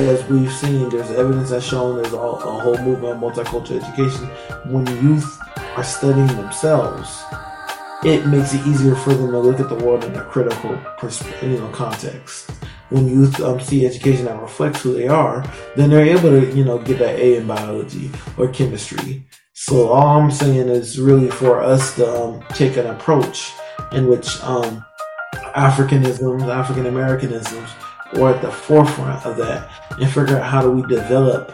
because we've seen there's evidence that's shown there's a, a whole movement of multicultural education. When youth are studying themselves, it makes it easier for them to look at the world in a critical you know, context. When youth um, see education that reflects who they are, then they're able to, you know, get that A in biology or chemistry. So all I'm saying is really for us to um, take an approach in which um, Africanisms, African Americanisms, were at the forefront of that, and figure out how do we develop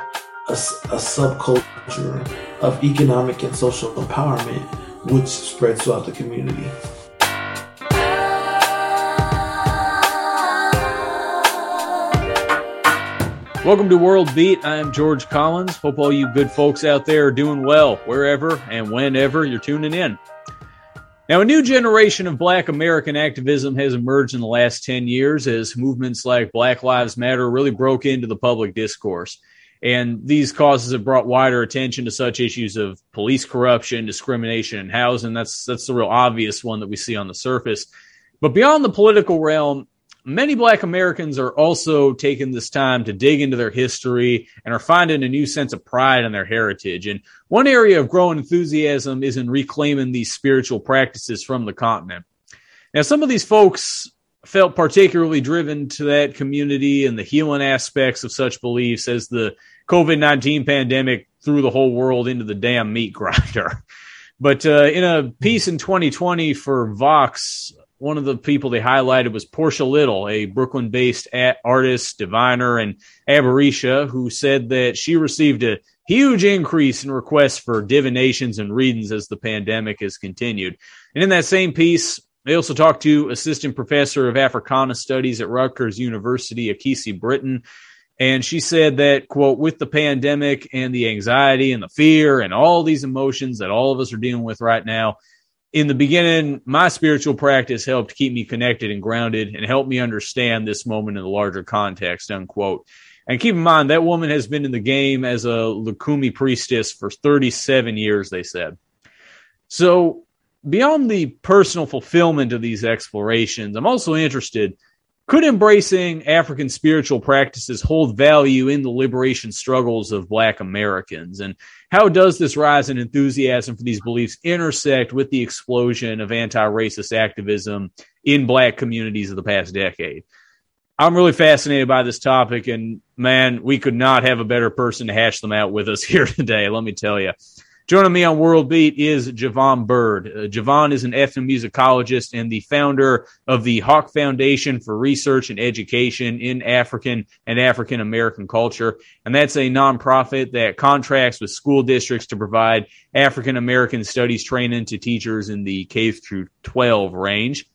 a, a subculture of economic and social empowerment which spreads throughout the community. Welcome to World Beat. I am George Collins. Hope all you good folks out there are doing well wherever and whenever you're tuning in. Now, a new generation of black American activism has emerged in the last 10 years as movements like Black Lives Matter really broke into the public discourse. And these causes have brought wider attention to such issues of police corruption, discrimination in housing. That's that's the real obvious one that we see on the surface. But beyond the political realm, many black Americans are also taking this time to dig into their history and are finding a new sense of pride in their heritage. And one area of growing enthusiasm is in reclaiming these spiritual practices from the continent. Now, some of these folks felt particularly driven to that community and the healing aspects of such beliefs as the COVID 19 pandemic threw the whole world into the damn meat grinder. But uh, in a piece in 2020 for Vox, one of the people they highlighted was Porsche Little, a Brooklyn based artist, diviner, and aborisha, who said that she received a huge increase in requests for divinations and readings as the pandemic has continued. And in that same piece, they also talked to assistant professor of Africana studies at Rutgers University, Akissi Britton. And she said that, quote, with the pandemic and the anxiety and the fear and all these emotions that all of us are dealing with right now, in the beginning, my spiritual practice helped keep me connected and grounded and helped me understand this moment in the larger context, unquote. And keep in mind, that woman has been in the game as a Lukumi priestess for 37 years, they said. So beyond the personal fulfillment of these explorations, I'm also interested could embracing African spiritual practices hold value in the liberation struggles of Black Americans? And how does this rise in enthusiasm for these beliefs intersect with the explosion of anti racist activism in Black communities of the past decade? I'm really fascinated by this topic, and man, we could not have a better person to hash them out with us here today, let me tell you. Joining me on World Beat is Javoen Byrd. Uh, Javoen is an ethnomusicologist and the founder of the Hawk Foundation for Research and Education in African and African American Culture. And that's a nonprofit that contracts with school districts to provide African American studies training to teachers in the K through 12 range.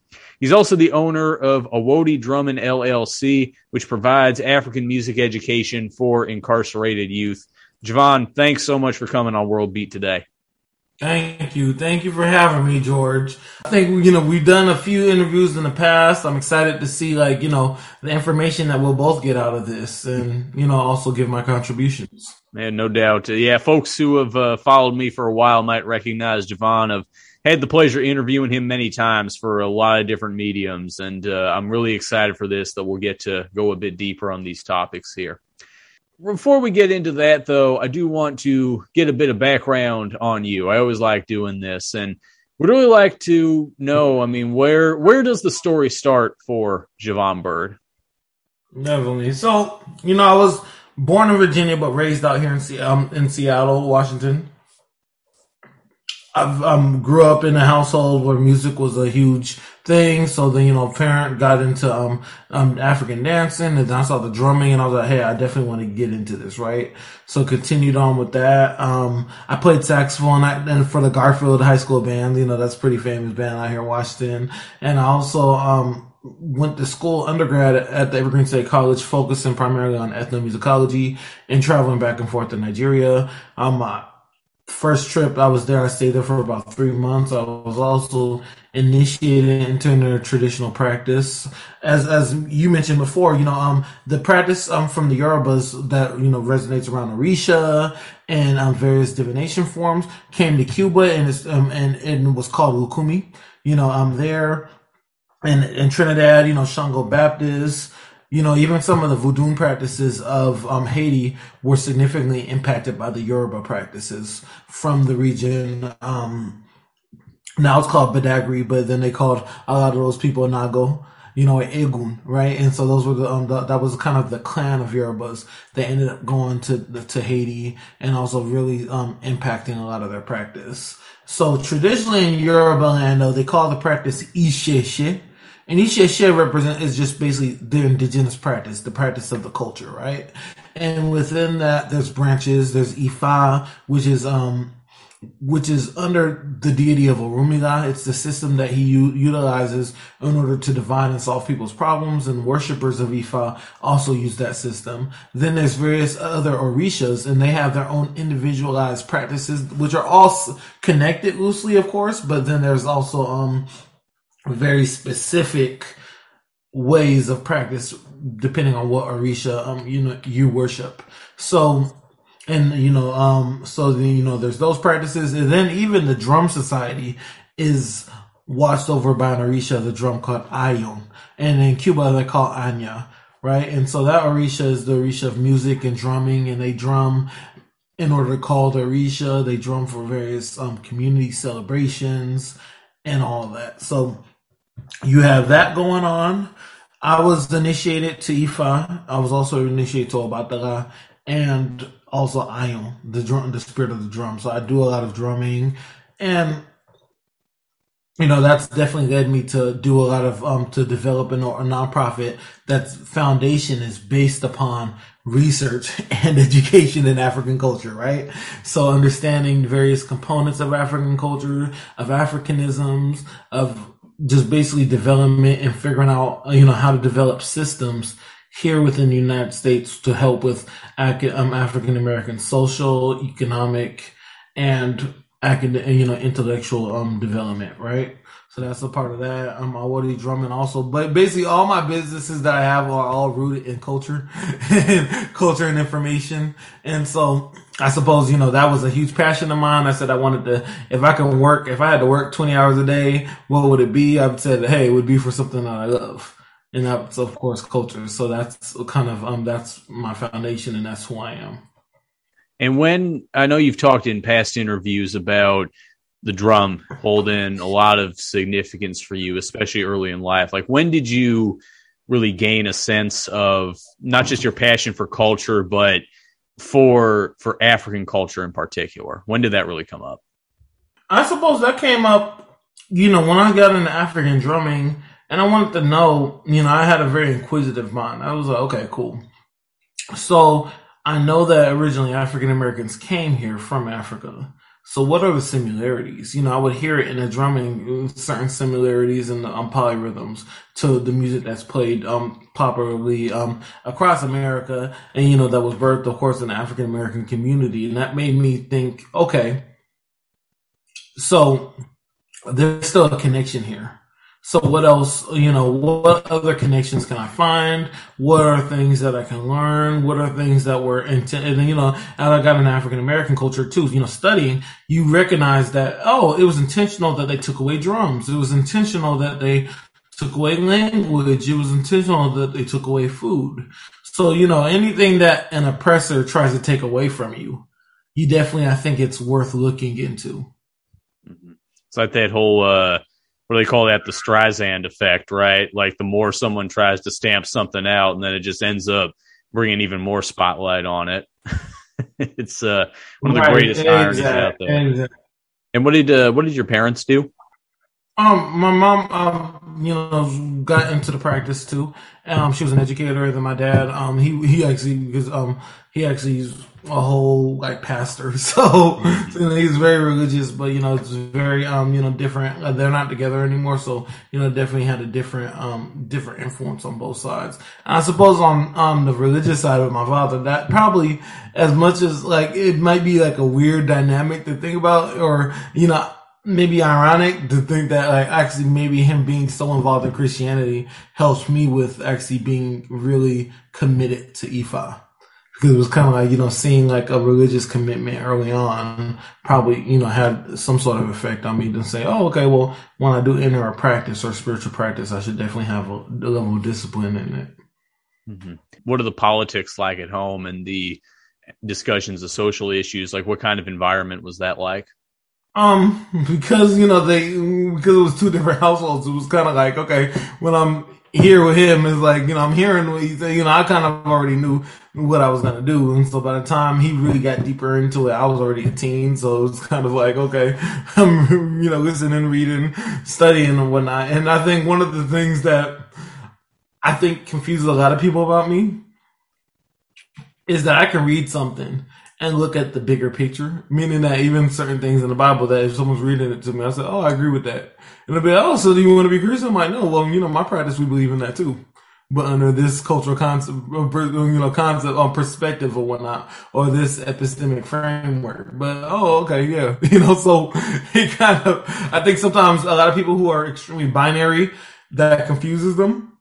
He's also the owner of Awodi Drummond LLC, which provides African music education for incarcerated youth. Javoen, thanks so much for coming on World Beat today. Thank you. Thank you for having me, George. I think, you know, we've done a few interviews in the past. I'm excited to see, like, you know, the information that we'll both get out of this and, you know, also give my contributions. Man, no doubt. Yeah, folks who have uh, followed me for a while might recognize Javoen. I've had the pleasure interviewing him many times for a lot of different mediums, and uh, I'm really excited for this that we'll get to go a bit deeper on these topics here before we get into that, though, I do want to get a bit of background on you. I always like doing this, and would really like to know. I mean, where where does the story start for Javoen Byrd? Definitely. So, you know, I was born in Virginia, but raised out here in, um, in Seattle, Washington. I um, grew up in a household where music was a huge thing. So then, you know, parent got into um, um, African dancing and then I saw the drumming and I was like, hey, I definitely want to get into this, right? So continued on with that. Um, I played saxophone and for the Garfield High School Band, you know, that's pretty famous band out here in Washington. And I also, um, went to school undergrad at the Evergreen State College, focusing primarily on ethnomusicology and traveling back and forth to Nigeria. Um, first trip I was there, I stayed there for about three months. I was also initiated into their traditional practice. As as you mentioned before, you know, um, the practice um from the Yorubas that you know resonates around Orisha and um, various divination forms came to Cuba and it's um and, and was called Lukumi. You know, I'm um there in in Trinidad, you know, Shango Baptist you know, even some of the voodoo practices of um, Haiti were significantly impacted by the Yoruba practices from the region. Um, now it's called Badagry, but then they called a lot of those people Nago, you know, Egun, right? And so those were the, um, the, that was kind of the clan of Yorubas that ended up going to to Haiti and also really um, impacting a lot of their practice. So traditionally in Yoruba land, though, they call the practice Isese and Isese represent is just basically their indigenous practice, the practice of the culture, right? And within that, there's branches. There's Ifa, which is um, which is under the deity of Orunmila. It's the system that he u- utilizes in order to divine and solve people's problems. And worshippers of Ifa also use that system. Then there's various other Orishas, and they have their own individualized practices, which are all connected loosely, of course. But then there's also um very specific ways of practice depending on what Orisha um you know you worship. So and you know um so then you know there's those practices and then even the drum society is watched over by an Orisha, the drum called Ayon. And in Cuba they call Anya, right? And so that Orisha is the Orisha of music and drumming and they drum in order to call the Orisha. They drum for various um, community celebrations and all that. So you have that going on. I was initiated to Ifa. I was also initiated to Obatala and also Ayon, the drum, the spirit of the drum. So I do a lot of drumming and you know that's definitely led me to do a lot of um to develop a, a nonprofit that's foundation is based upon research and education in African culture, right? So understanding various components of African culture, of Africanisms, of just basically development and figuring out, you know, how to develop systems here within the United States to help with um, African American social, economic, and academic, you know, intellectual um development, right? So that's a part of that. I'm already drumming also, but basically all my businesses that I have are all rooted in culture, and culture and information. And so I suppose, you know, that was a huge passion of mine. I said I wanted to, if I can work, if I had to work 20 hours a day, what would it be? I said, hey, it would be for something that I love. And that's of course culture. So that's kind of, um, that's my foundation and that's who I am. And when I know you've talked in past interviews about the drum hold in a lot of significance for you, especially early in life. Like, when did you really gain a sense of not just your passion for culture, but for for African culture in particular? When did that really come up? I suppose that came up, you know, when I got into African drumming, and I wanted to know. You know, I had a very inquisitive mind. I was like, okay, cool. So I know that originally African Americans came here from Africa. So what are the similarities? You know, I would hear it in the drumming, certain similarities in the um, polyrhythms to the music that's played um, popularly um, across America, and you know that was birthed, of course, in the African American community, and that made me think, okay, so there's still a connection here. So what else, you know, what other connections can I find? What are things that I can learn? What are things that were intended? And, you know, as I got an African American culture too, you know, studying, you recognize that, oh, it was intentional that they took away drums. It was intentional that they took away language. It was intentional that they took away food. So, you know, anything that an oppressor tries to take away from you, you definitely, I think it's worth looking into. Mm-hmm. It's like that whole, uh, what do they call that? The Streisand effect, right? Like the more someone tries to stamp something out, and then it just ends up bringing even more spotlight on it. it's uh, one of the right. greatest exactly. ironies out there. Exactly. And what did uh, what did your parents do? Um, my mom, um, you know, got into the practice too. Um, she was an educator. Then my dad, um, he he actually because um he actually a whole like pastor, so, he's very religious, but you know it's very um you know different. Uh, they're not together anymore, so you know definitely had a different um different influence on both sides. And I suppose on um the religious side of my father, that probably as much as like it might be like a weird dynamic to think about, or you know maybe ironic to think that like actually maybe him being so involved in Christianity helps me with actually being really committed to Ifa. Because it was kind of like, you know, seeing like a religious commitment early on probably, you know, had some sort of effect on me to say, oh, okay, well, when I do enter a practice or spiritual practice, I should definitely have a, a level of discipline in it. Mm-hmm. What are the politics like at home and the discussions of social issues? Like, what kind of environment was that like? Um, because you know they because it was two different households. It was kind of like okay, when I'm here with him, is like you know I'm hearing what he's saying. You know, I kind of already knew what I was gonna do, and so by the time he really got deeper into it, I was already a teen. So it was kind of like okay, I'm you know listening, reading, studying, and whatnot. And I think one of the things that I think confuses a lot of people about me is that I can read something and look at the bigger picture, meaning that even certain things in the Bible that if someone's reading it to me, I say, "Oh, I agree with that," and they'll be, "Oh, so do you want to be Christian?" I'm like, "No, well, you know, my practice we believe in that too." But under this cultural concept, uh, uh, you know, concept or perspective or whatnot, or this epistemic framework. But oh, okay, yeah, you know, so it kind of, I think sometimes a lot of people who are extremely binary that confuses them.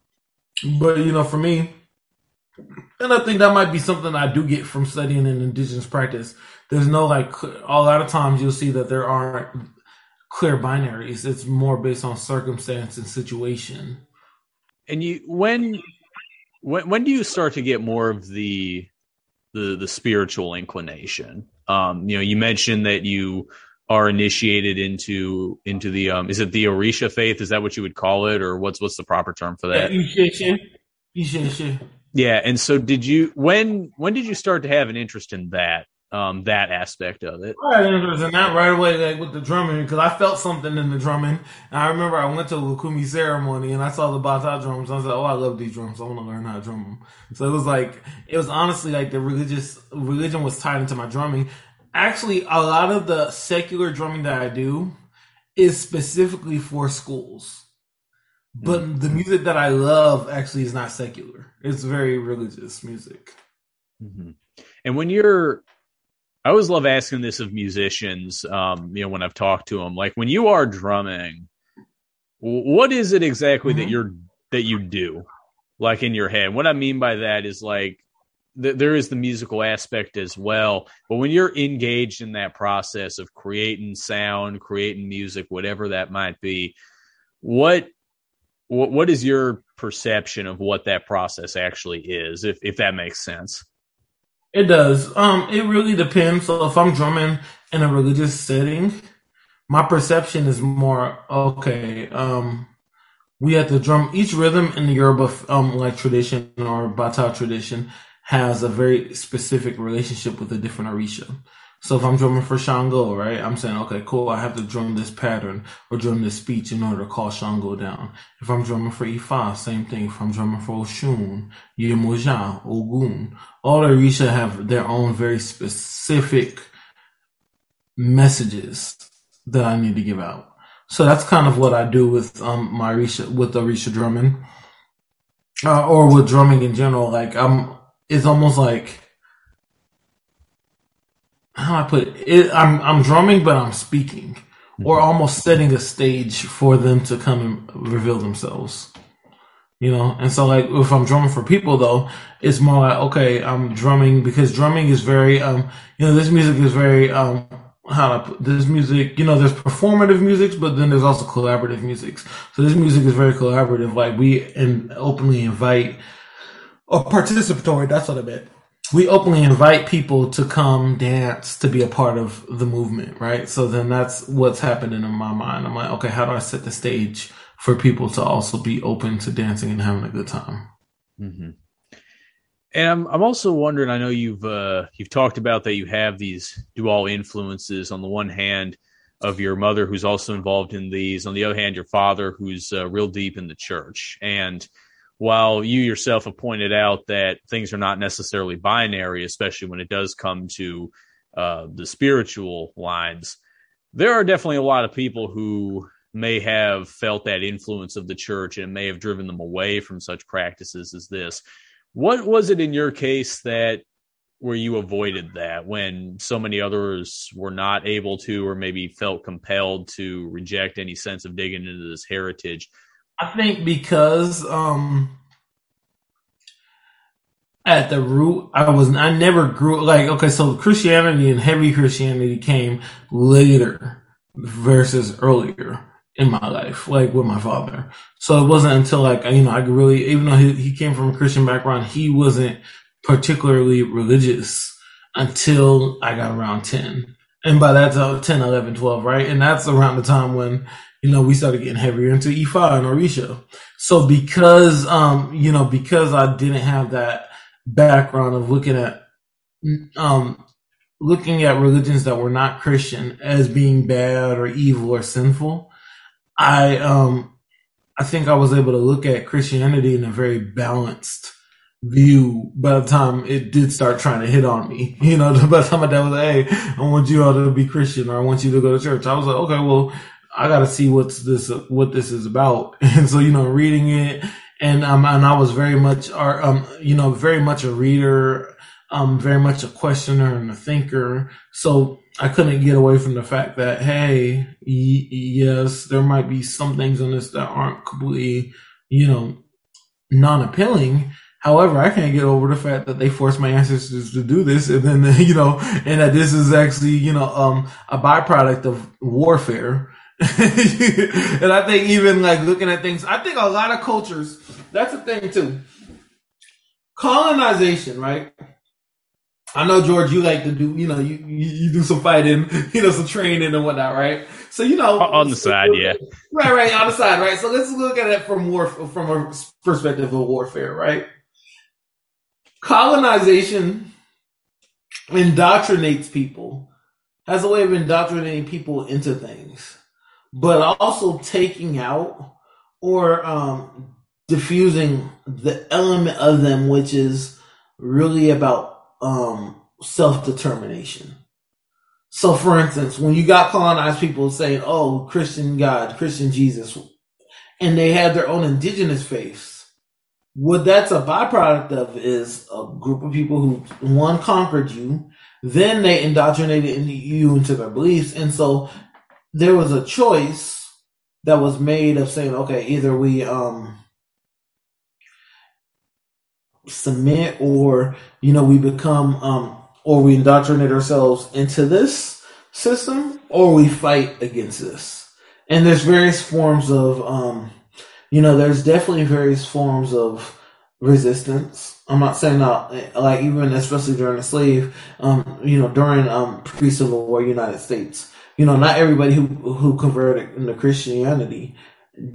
But you know, for me, and I think that might be something I do get from studying an indigenous practice. There's no like a lot of times you'll see that there aren't clear binaries. It's more based on circumstance and situation. And you when when when do you start to get more of the the the spiritual inclination? Um, you know, you mentioned that you are initiated into into the um is it the Orisha faith? Is that what you would call it, or what's what's the proper term for that? Yeah, yeah, and so did you when when did you start to have an interest in that um that aspect of it? I had interest in that right away, like with the drumming, because I felt something in the drumming. And I remember I went to a Lukumi ceremony and I saw the bata drums. I was like, oh, I love these drums. I want to learn how to drum them. So it was like it was honestly like the religious religion was tied into my drumming. Actually, a lot of the secular drumming that I do is specifically for schools. But mm-hmm. the music that I love actually is not secular. It's very religious music. Mm-hmm. And when you're, I always love asking this of musicians. Um, you know, when I've talked to them, like when you are drumming, what is it exactly mm-hmm. that you're that you do, like in your head? What I mean by that is like th- there is the musical aspect as well, but when you're engaged in that process of creating sound, creating music, whatever that might be, what what what is your perception of what that process actually is, if if that makes sense? It does. Um, it really depends. So if I'm drumming in a religious setting, my perception is more okay. Um, we have to drum each rhythm in the Yoruba um like tradition or Bata tradition has a very specific relationship with a different Orisha. So if I'm drumming for Shango, right, I'm saying, okay, cool, I have to drum this pattern or drum this speech in order to call Shango down. If I'm drumming for Ifa, same thing. If I'm drumming for Oshun, Yemoja, Ogun, all the Orisha have their own very specific messages that I need to give out. So that's kind of what I do with um my Orisha, with Orisha drumming, uh, or with drumming in general. Like I'm, it's almost like how I put it, it I'm I'm drumming, but I'm speaking, or mm-hmm. almost setting a stage for them to come and reveal themselves. You know, and so like if I'm drumming for people though, it's more like okay, I'm drumming because drumming is very um you know this music is very um how to put this music you know there's performative music but then there's also collaborative music so this music is very collaborative. Like we and openly invite or participatory that's what I meant we openly invite people to come dance to be a part of the movement, right? So then that's what's happening in my mind. I'm like, okay, how do I set the stage for people to also be open to dancing and having a good time? Mm-hmm. And I'm, I'm also wondering. I know you've uh, you've talked about that you have these dual influences. On the one hand, of your mother, who's also involved in these. On the other hand, your father, who's uh, real deep in the church. And while you yourself have pointed out that things are not necessarily binary, especially when it does come to uh, the spiritual lines, there are definitely a lot of people who may have felt that influence of the church and may have driven them away from such practices as this. What was it in your case that where you avoided that when so many others were not able to or maybe felt compelled to reject any sense of digging into this heritage? I think because um at the root I was I never grew like okay so Christianity and heavy Christianity came later versus earlier in my life, like with my father. So it wasn't until like, you know, I could really, even though he, he came from a Christian background, he wasn't particularly religious until I got around 10. And by that time, 10, 11, 12, right? And that's around the time when, you know, we started getting heavier into Ifa and Orisha. So because, um, you know, because I didn't have that background of looking at, um, looking at religions that were not Christian as being bad or evil or sinful, I, um, I think I was able to look at Christianity in a very balanced view by the time it did start trying to hit on me. You know, by the time my dad was like, hey, I want you all to be Christian or I want you to go to church. I was like, okay, well, I got to see what's this, what this is about. And so, you know, reading it and, um, and I was very much, are um, you know, very much a reader, um, very much a questioner and a thinker. So I couldn't get away from the fact that, hey, y- yes, there might be some things on this that aren't completely, you know, non-appealing However, I can't get over the fact that they forced my ancestors to do this, and then you know, and that this is actually you know um, a byproduct of warfare. and I think even like looking at things, I think a lot of cultures. That's the thing too. Colonization, right? I know George, you like to do, you know, you, you, you do some fighting, you know, some training and whatnot, right? So you know, on the side, yeah, right, right, on the side, right. So let's look at it from war from a perspective of warfare, right? colonization indoctrinates people, has a way of indoctrinating people into things, but also taking out or um, diffusing the element of them, which is really about um, self determination. So, for instance, when you got colonized people saying, "Oh, Christian God, Christian Jesus," and they had their own indigenous faiths, what that's a byproduct of is a group of people who one conquered you, then they indoctrinated you into their beliefs, and so there was a choice that was made of saying, okay, either we um submit or you know we become um or we indoctrinate ourselves into this system or we fight against this and there's various forms of um you know, there's definitely various forms of resistance. I'm not saying that, like, even especially during the slave, um, you know, during um, pre Civil War United States, you know, not everybody who who converted into Christianity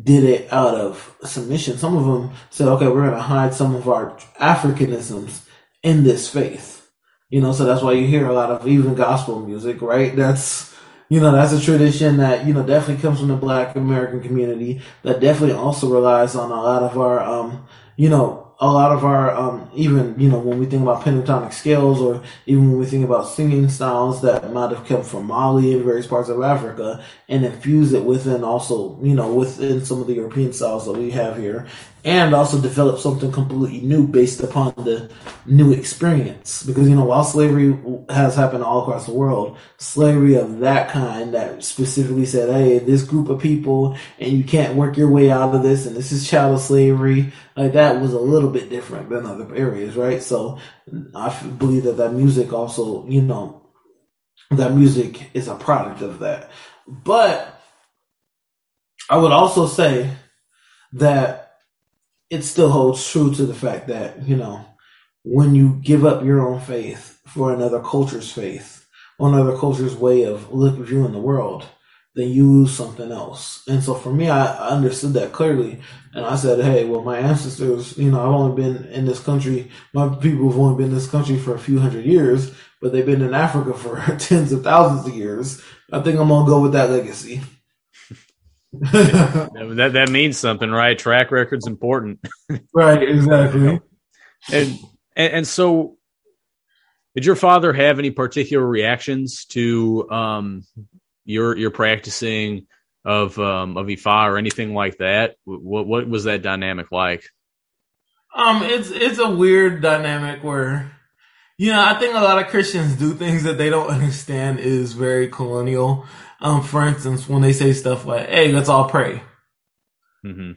did it out of submission. Some of them said, okay, we're going to hide some of our Africanisms in this faith. You know, so that's why you hear a lot of even gospel music, right? That's you know, that's a tradition that, you know, definitely comes from the black American community that definitely also relies on a lot of our, um, you know, a lot of our um, even you know when we think about pentatonic scales or even when we think about singing styles that might have come from Mali and various parts of Africa and infuse it within also you know within some of the European styles that we have here and also develop something completely new based upon the new experience because you know while slavery has happened all across the world slavery of that kind that specifically said hey this group of people and you can't work your way out of this and this is child slavery like that was a little bit different than other areas, right? So I believe that that music also, you know, that music is a product of that. But I would also say that it still holds true to the fact that, you know, when you give up your own faith for another culture's faith, another culture's way of looking viewing the world, then you lose something else. And so for me, I, understood that clearly. And I said, hey, well, my ancestors, you know, I've only been in this country, my people have only been in this country for a few hundred years, but they've been in Africa for tens of thousands of years. I think I'm going to go with that legacy. That, that means something, right? Track record's important. right, exactly. And, and, and so did your father have any particular reactions to um, you're you're practicing of um, of Ifa or anything like that? What what was that dynamic like? Um, it's it's a weird dynamic where, you know, I think a lot of Christians do things that they don't understand is very colonial. Um, for instance, when they say stuff like, "Hey, let's all pray." Mm-hmm.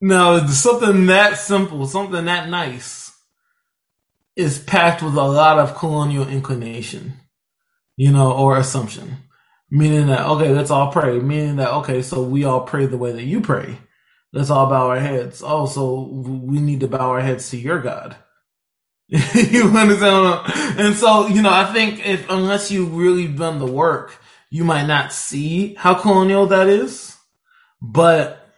No, something that simple, something that nice, is packed with a lot of colonial inclination, you know, or assumption Meaning that, okay, let's all pray. Meaning that, okay, so we all pray the way that you pray. Let's all bow our heads. Oh, so we need to bow our heads to your God. you understand? And so, you know, I think if, unless you've really done the work, you might not see how colonial that is. But,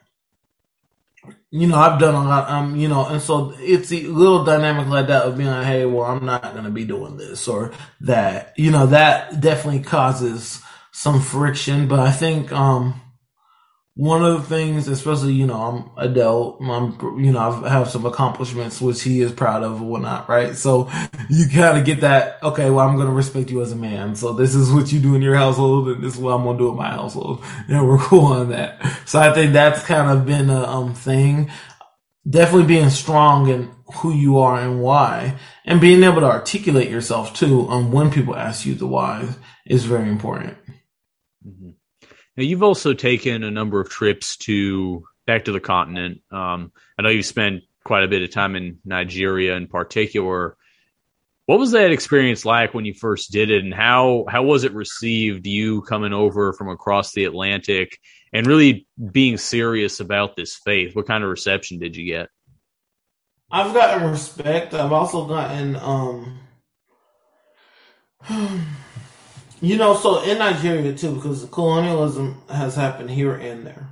you know, I've done a lot, um, you know, and so it's a little dynamic like that of being like, hey, well, I'm not to be doing this or that, you know, that definitely causes some friction. But I think, um, one of the things, especially, you know, I'm adult, I'm, you know, I have some accomplishments which he is proud of or whatnot, right? So you kind of get that, okay, well, I'm to respect you as a man. So this is what you do in your household and this is what I'm to do in my household. And we're cool on that. So I think that's kind of been a um, thing. Definitely being strong in who you are and why and being able to articulate yourself too on um, when people ask you the why is very important. Mm-hmm. Now, you've also taken a number of trips to back to the continent. Um, I know you've spent quite a bit of time in Nigeria in particular. What was that experience like when you first did it, and how how was it received? You coming over from across the Atlantic and really being serious about this faith. What kind of reception did you get? I've gotten respect. I've also gotten um You know, so in Nigeria too, because colonialism has happened here and there.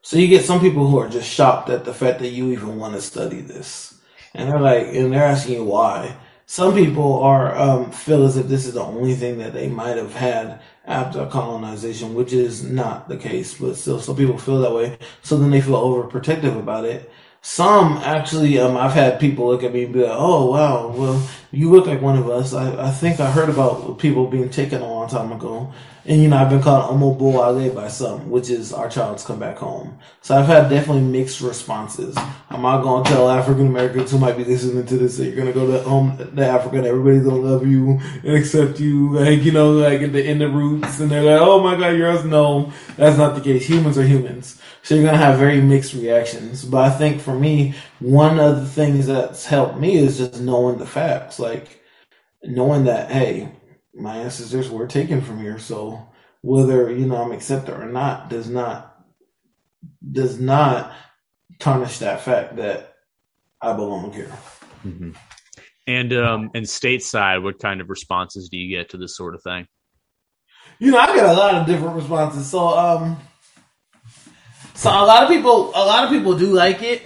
So you get some people who are just shocked at the fact that you even want to study this. And they're like, and they're asking you why. Some people are, um, feel as if this is the only thing that they might have had after colonization, which is not the case, but still some people feel that way. So then they feel overprotective about it. Some actually, um, I've had people look at me and be like, "Oh wow, well, you look like one of us." I, I think I heard about people being taken a long time ago, and you know, I've been called Omoboale by some, which is our child's come back home. So I've had definitely mixed responses. I'm not gonna tell African Americans who might be listening to this that you're gonna go to um, home to Africa and everybody's gonna love you and accept you, like you know, like in the in the roots, and they're like, "Oh my God, you're us." No, that's not the case. Humans are humans, so you're gonna have very mixed reactions. But I think for me, one of the things that's helped me is just knowing the facts, like knowing that hey my ancestors were taken from here. So whether you know I'm accepted or not does not does not tarnish that fact that I belong here. Mm-hmm. And um, and stateside, what kind of responses do you get to this sort of thing? You know, I get a lot of different responses. So, um, so a lot of people, a lot of people do like it.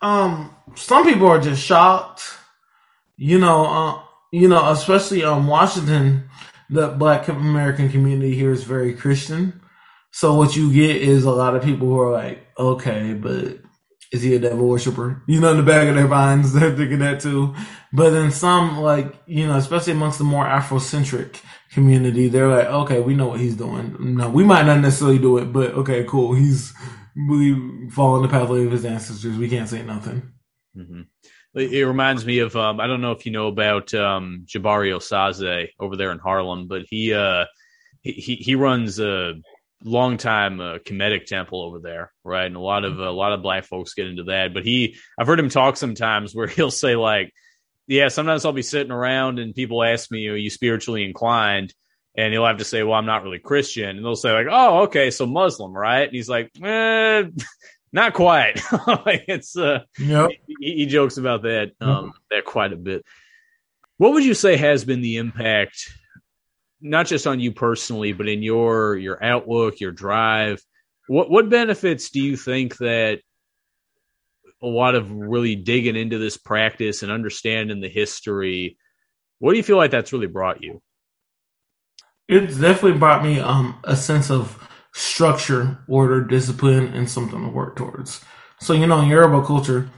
Um, some people are just shocked. You know, uh, you know, especially um Washington, the Black American community here is very Christian. So what you get is a lot of people who are like, okay, but is he a devil worshiper? You know, in the back of their minds, they're thinking that too. But then some, like, you know, especially amongst the more Afrocentric community, they're like, okay, we know what he's doing. No, we might not necessarily do it, but okay, cool. He's we fall in the pathway of his ancestors. We can't say nothing. Mm-hmm. It reminds me of um, I don't know if you know about um, Jabari Osaze over there in Harlem, but he uh, he he runs a long time uh, Kemetic temple over there, right? And a lot of a lot of black folks get into that. But he, I've heard him talk sometimes where he'll say like, "Yeah, sometimes I'll be sitting around and people ask me, are you spiritually inclined?" And he'll have to say, "Well, I'm not really Christian," and they'll say like, "Oh, okay, so Muslim, right?" And he's like, eh, not quite. it's uh, yep. he, he, jokes about that um, mm-hmm. that quite a bit. What would you say has been the impact, not just on you personally, but in your your outlook, your drive? What what benefits do you think that a lot of really digging into this practice and understanding the history? What do you feel like that's really brought you? It's definitely brought me um, a sense of structure, order, discipline, and something to work towards. So, you know, in Yoruba culture,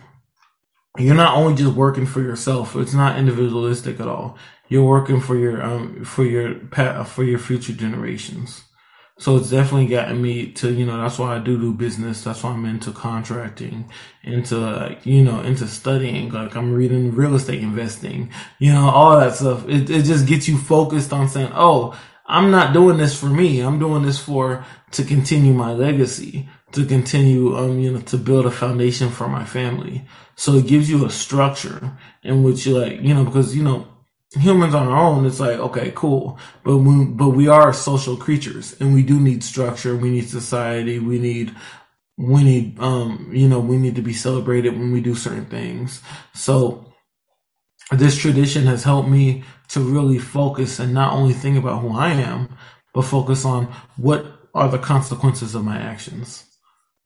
you're not only just working for yourself. It's not individualistic at all. You're working for your, um, for your, for your future generations. So it's definitely gotten me to, you know, that's why I do do business. That's why I'm into contracting, into like, you know, into studying. Like I'm reading real estate investing, you know, all that stuff. It, it just gets you focused on saying, oh, I'm not doing this for me. I'm doing this for to continue my legacy, to continue, um, you know, to build a foundation for my family. So it gives you a structure in which you like, you know, because, you know, humans on our own, it's like, okay, cool. But we, but we are social creatures and we do need structure. We need society. We need, we need, um, you know, we need to be celebrated when we do certain things. So this tradition has helped me to really focus and not only think about who I am, but focus on what are the consequences of my actions.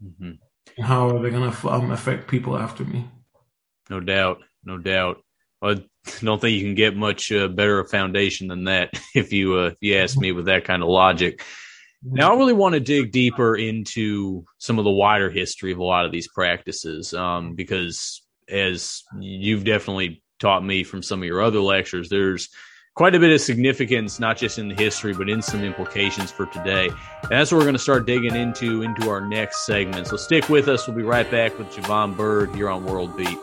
Mm-hmm. How are they going to um, affect people after me? No doubt. No doubt. I don't think you can get much uh, better a foundation than that if you uh, if you ask me with that kind of logic. Now, I really want to dig deeper into some of the wider history of a lot of these practices, um, because as you've definitely taught me from some of your other lectures, there's quite a bit of significance, not just in the history, but in some implications for today. And that's what we're going to start digging into into our next segment. So stick with us. We'll be right back with Javoen Byrd here on World Beat.